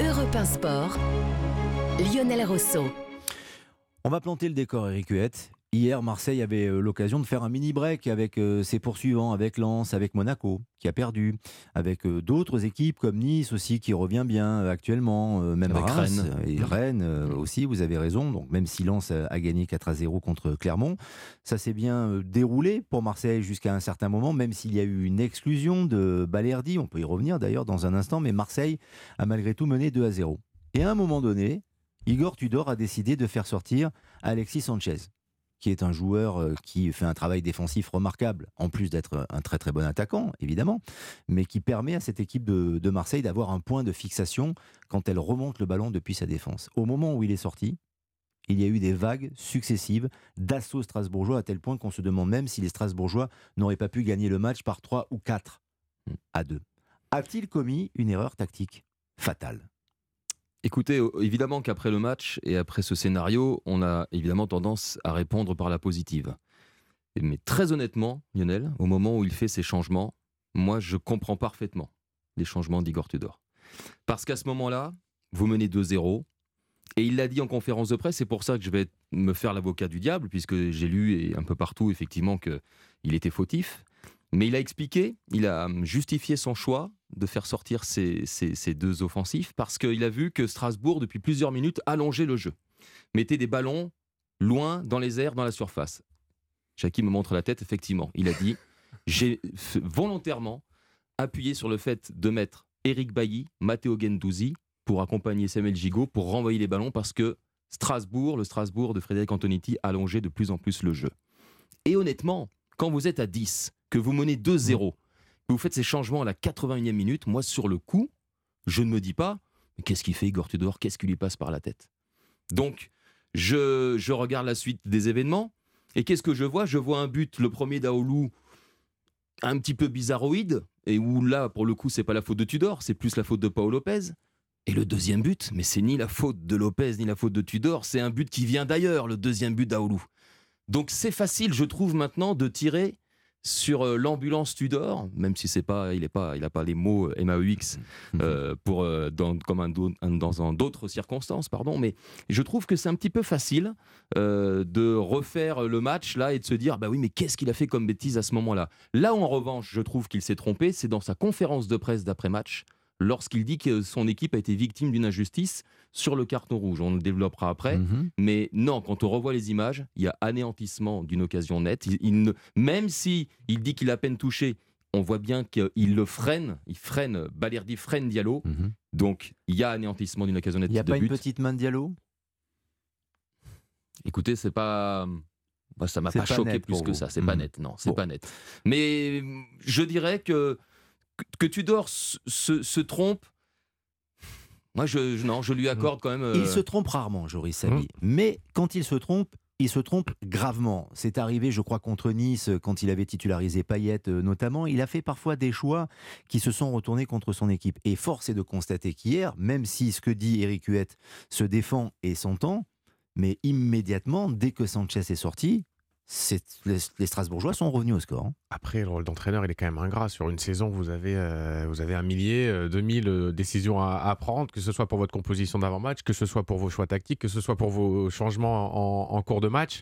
Europe 1 Sport, Lionel Rousseau. On va planter le décor, Eric Huette. Hier, Marseille avait euh, l'occasion de faire un mini break avec euh, ses poursuivants, avec Lens, avec Monaco, qui a perdu, avec euh, d'autres équipes comme Nice aussi, qui revient bien actuellement, même avec Reims Rennes. et Rennes aussi, vous avez raison. Donc même si Lens a gagné 4 à 0 contre Clermont, ça s'est bien déroulé pour Marseille jusqu'à un certain moment, même s'il y a eu une exclusion de Balerdi, on peut y revenir d'ailleurs dans un instant, mais Marseille a malgré tout mené 2 à 0. Et à un moment donné, Igor Tudor a décidé de faire sortir Alexis Sanchez qui est un joueur euh, qui fait un travail défensif remarquable, en plus d'être un très très bon attaquant, évidemment, mais qui permet à cette équipe de, Marseille d'avoir un point de fixation quand elle remonte le ballon depuis sa défense. Au moment où il est sorti, il y a eu des vagues successives d'assaut strasbourgeois à tel point qu'on se demande même si les Strasbourgeois n'auraient pas pu gagner le match par 3 ou 4 à 2. A-t-il commis une erreur tactique fatale? Écoutez, évidemment qu'après le match et après ce scénario, on a évidemment tendance à répondre par la positive. Mais très honnêtement, Lionel, au moment où il fait ces changements, moi je comprends parfaitement les changements d'Igor Tudor. Parce qu'à ce moment-là, vous menez 2-0, et il l'a dit en conférence de presse, c'est pour ça que je vais me faire l'avocat du diable, puisque j'ai lu et un peu partout effectivement qu'il était fautif. Mais il a expliqué, il a justifié son choix de faire sortir ces, deux offensifs parce qu'il a vu que Strasbourg, depuis plusieurs minutes, allongeait le jeu. Mettait des ballons loin dans les airs, dans la surface. Jackie me montre la tête, effectivement. Il a dit J'ai volontairement appuyé sur le fait de mettre Eric Bailly, Matteo Gendouzi pour accompagner Samuel Gigot, pour renvoyer les ballons parce que Strasbourg, le Strasbourg de Frédéric Antonetti, allongeait de plus en plus le jeu. Et honnêtement, quand vous êtes à 10, que vous menez 2-0, vous faites ces changements à la 81e minute, moi, sur le coup, je ne me dis pas, qu'est-ce qu'il fait Igor Tudor? Qu'est-ce qui lui passe par la tête? Donc, je, je, regarde la suite des événements, et qu'est-ce que je vois? Je vois un but, le premier d'Aoulou, un petit peu bizarroïde, et où là, pour le coup, c'est pas la faute de Tudor, c'est plus la faute de Paolo Lopez. Et le deuxième but, mais c'est ni la faute de Lopez ni la faute de Tudor, c'est un but qui vient d'ailleurs, le deuxième but d'Aoulou. Donc c'est facile, je trouve maintenant, de tirer sur euh, l'ambulance Tudor, même si c'est pas, il n'a pas, il a pas les mots euh, MAUX mhm. euh, pour dans, comme dans d'autres circonstances, pardon. Mais je trouve que c'est un petit peu facile de refaire le match là et de se dire bah oui, mais qu'est-ce qu'il a fait comme bêtise à ce moment-là? Là où en revanche, je trouve qu'il s'est trompé, c'est dans sa conférence de presse d'après match lorsqu'il dit que son équipe a été victime d'une injustice sur le carton rouge. On le développera après. Mhm. Mais non, quand on revoit les images, il y a anéantissement d'une occasion nette. Il, ne, même si il dit qu'il a peine touché, on voit bien qu'il le freine. Il freine, Balerdi freine Diallo. Mhm. Donc il y a anéantissement d'une occasion nette. Il n'y a pas une petite main de Diallo? Écoutez, c'est pas. Bah, ça m'a pas, choqué plus que ça. C'est pas mhm. net. Non, c'est pas net. Mais je dirais que que Tudor se, se, trompe, moi, je, non, je lui accorde quand même. Il euh, se trompe rarement, Joris Sabi. Hum. Mais quand il se trompe, il se trompe gravement. C'est arrivé, je crois, contre Nice, quand il avait titularisé Payet euh, notamment. Il a fait parfois des choix qui se sont retournés contre son équipe. Et force est de constater qu'hier, même si ce que dit Eric Huette se défend et s'entend, mais immédiatement, dès que Sanchez est sorti, les, Strasbourgeois sont revenus au score. Hein. Après, le rôle d'entraîneur, il est quand même ingrat. Sur une saison, vous avez, euh, vous avez un millier, euh, 2000 euh, décisions à, prendre, que ce soit pour votre composition d'avant-match, que ce soit pour vos choix tactiques, que ce soit pour vos changements en, cours de match.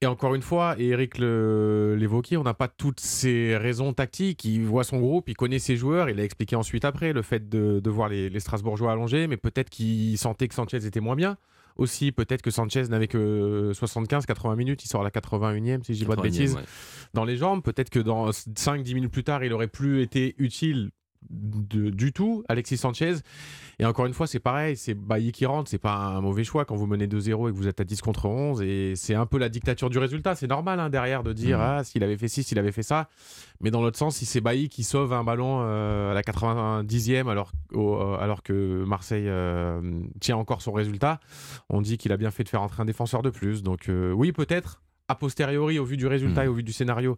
Et encore une fois, et Eric l'évoquait, on n'a pas toutes ces raisons tactiques. Il voit son groupe, il connaît ses joueurs. Il a expliqué ensuite après le fait de, de voir les, les Strasbourgeois allongés, mais peut-être qu'il sentait que Sanchez était moins bien aussi. Peut-être que Sanchez n'avait que 75-80 minutes, il sort à la 81e, si je dis pas de bêtises, dans les jambes. Peut-être que dans 5-10 minutes plus tard, il aurait plus été utile du tout, Alexis Sanchez. Et encore une fois, c'est pareil, c'est Bailly qui rentre, c'est pas un mauvais choix quand vous menez 2-0 et que vous êtes à 10 contre 11. Et c'est un peu la dictature du résultat. C'est normal hein, derrière de dire mmh. ah, s'il avait fait ci, s'il avait fait ça. Mais dans l'autre sens, si c'est Bailly qui sauve un ballon euh, à la 90e alors, euh, alors que Marseille euh, tient encore son résultat, on dit qu'il a bien fait de faire entrer un défenseur de plus. Donc oui, peut-être, a posteriori, au vu du résultat mmh. et au vu du scénario,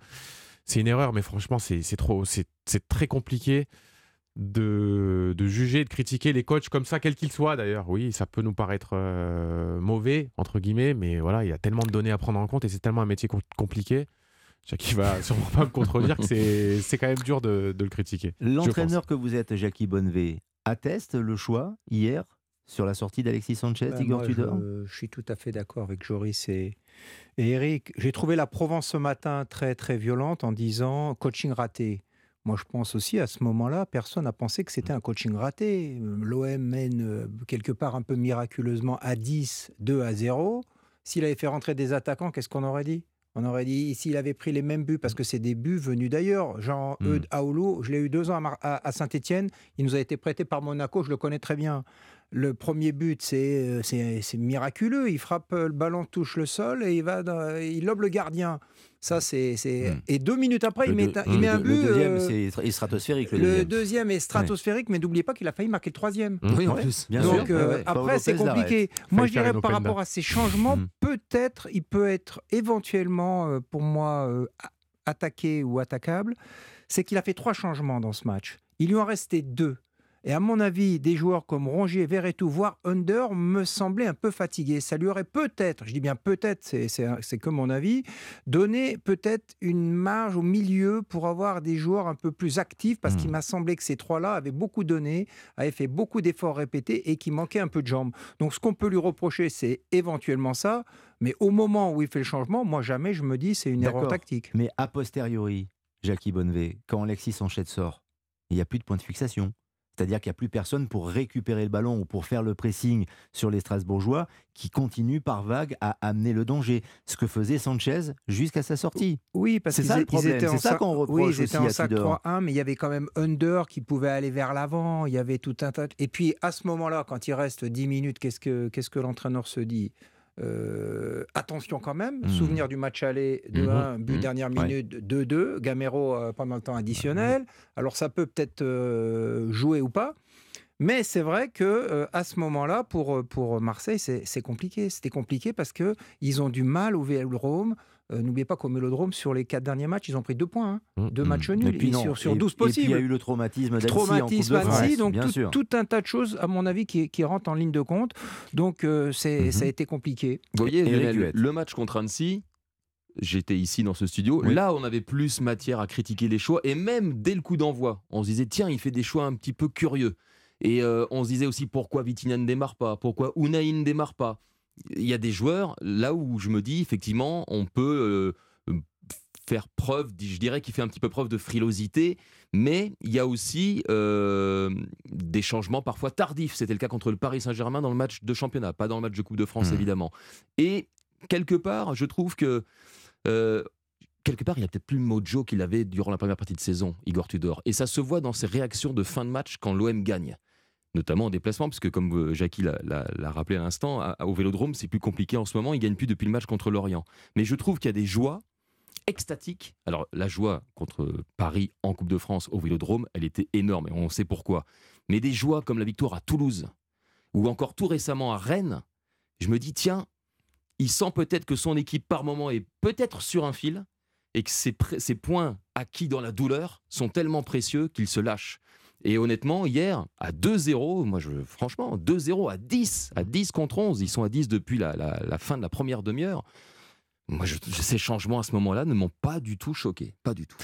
c'est une erreur, mais franchement, c'est trop, c'est très compliqué de, juger, de critiquer les coachs comme ça, quels qu'ils soient d'ailleurs. Oui, ça peut nous paraître euh, mauvais, entre guillemets, mais voilà, il y a tellement de données à prendre en compte et c'est tellement un métier compliqué. Jackie va sûrement pas me contredire que c'est quand même dur de, le critiquer. L'entraîneur que vous êtes, Jackie Bonnevé, atteste le choix hier sur la sortie d'Alexis Sanchez, Ben, Igor moi, Tudor? je, je suis tout à fait d'accord avec Joris et, et Eric. J'ai trouvé la Provence ce matin très très violente en disant coaching raté. Moi, je pense aussi à ce moment-là, personne n'a pensé que c'était un coaching raté. Euh, L'OM mène euh, quelque part un peu miraculeusement à 10, 2 à 0. S'il avait fait rentrer des attaquants, qu'est-ce qu'on aurait dit? On aurait dit s'il avait pris les mêmes buts, parce que c'est des buts venus d'ailleurs. Jean Mm. Eudes Aoulou, je l'ai eu deux ans à, Saint-Etienne. Il nous a été prêté par Monaco, je le connais très bien. Le premier but, c'est euh, c'est c'est miraculeux. Il frappe le ballon, touche le sol et il va, dans- il lobe le gardien. Ça, c'est c'est- Mm. et deux minutes après, il met, deux- un- il met un le- but. Le deuxième, euh, est stratosphérique. Le, le deuxième. deuxième est stratosphérique, mais n'oubliez pas qu'il a failli marquer le troisième. Oui, en plus. bien Donc sûr. euh, Ouais, après, c'est compliqué. Moi, je dirais par rapport à ces changements, Mm. peut-être, il peut être éventuellement, euh, pour moi, euh, attaqué ou attaquable. C'est qu'il a fait trois changements dans ce match. Il lui en restait deux. Et à mon avis, des joueurs comme Rongier, Verretou, voire Under me semblaient un peu fatigués. Ça lui aurait peut-être, je dis bien peut-être, c'est- que mon avis, donné peut-être une marge au milieu pour avoir des joueurs un peu plus actifs, parce qu'il m'a semblé que ces trois-là avaient beaucoup donné, avaient fait beaucoup d'efforts répétés et qu'il manquait un peu de jambes. Donc ce qu'on peut lui reprocher, c'est éventuellement ça. Mais au moment où il fait le changement, moi jamais je me dis c'est une erreur tactique. Mais a posteriori, Jackie Bonnevet, quand Alexis Sanchez sort, il n'y a plus de point de fixation. C'est-à-dire qu'il n'y a plus personne pour récupérer le ballon ou pour faire le pressing sur les Strasbourgeois qui continuent par vague à amener le danger. Ce que faisait Sanchez jusqu'à sa sortie. Oui, parce C'est qu'ils ça le problème, c'est ça qu'on reproche oui, ils aussi étaient en à sac Tudor. 3-1, mais il y avait quand même Under qui pouvait aller vers l'avant. Il y avait tout un tas. de- Et puis à ce moment-là, quand il reste 10 minutes, qu'est-ce que qu'est-ce que l'entraîneur se dit? Euh, attention quand même, Mhm. souvenir du match aller de Mhm. 1, but Mhm. dernière minute 2-2, Gamero euh, pendant le temps additionnel. Alors ça peut peut-être euh, jouer ou pas, mais c'est vrai que euh, à ce moment-là, pour, euh, pour Marseille, c'est c'est compliqué. C'était compliqué parce que ils ont du mal au Vélodrome. Euh, N'oubliez pas qu'au Vélodrome, sur les quatre derniers matchs, ils ont pris deux points, hein. Mm. deux Mm. matchs Et nuls puis et non. sur, sur Et- 12 Et puis il y a possibles. eu le traumatisme d'Annecy Traumatisme de Annecy, France, donc bien tout, sûr. tout un tas de choses, à mon avis, qui, qui rentrent en ligne de compte. Donc euh, c'est Mhm. ça a été compliqué. Vous voyez, Lionel, le match contre Annecy, j'étais ici dans ce studio. Oui. Là, on avait plus matière à critiquer les choix. Et même dès le coup d'envoi, on se disait, tiens, il fait des choix un petit peu curieux. Et euh, on se disait aussi pourquoi Vitinha ne démarre pas, pourquoi Unai ne démarre pas? Il y a des joueurs, là où je me dis, effectivement, on peut euh, faire preuve, je dirais qu'il fait un petit peu preuve de frilosité, mais il y a aussi euh, des changements parfois tardifs. C'était le cas contre le Paris Saint-Germain dans le match de championnat, pas dans le match de Coupe de France, Mhm. évidemment. Et quelque part, je trouve que. quelque part, il a peut-être plus le mojo qu'il avait durant la première partie de saison, Igor Tudor. Et ça se voit dans ses réactions de fin de match quand l'OM gagne. Notamment en déplacement, puisque comme euh, Jackie l'a- rappelé à l'instant, au Vélodrome, c'est plus compliqué en ce moment. Il gagne plus depuis le match contre Lorient. Mais je trouve qu'il y a des joies extatiques. Alors, la joie contre Paris en Coupe de France au Vélodrome, elle était énorme et on sait pourquoi. Mais des joies comme la victoire à Toulouse ou encore tout récemment à Rennes, je me dis, tiens, il sent peut-être que son équipe par moment est peut-être sur un fil et que ses, ses points acquis dans la douleur sont tellement précieux qu'il se lâche. Et honnêtement, hier, à 2-0, moi, je, franchement, 2-0 à 10, à 10 contre 11, ils sont à 10 depuis la, fin de la première demi-heure. Moi, ces changements à ce moment-là ne m'ont pas du tout choqué. Pas du tout.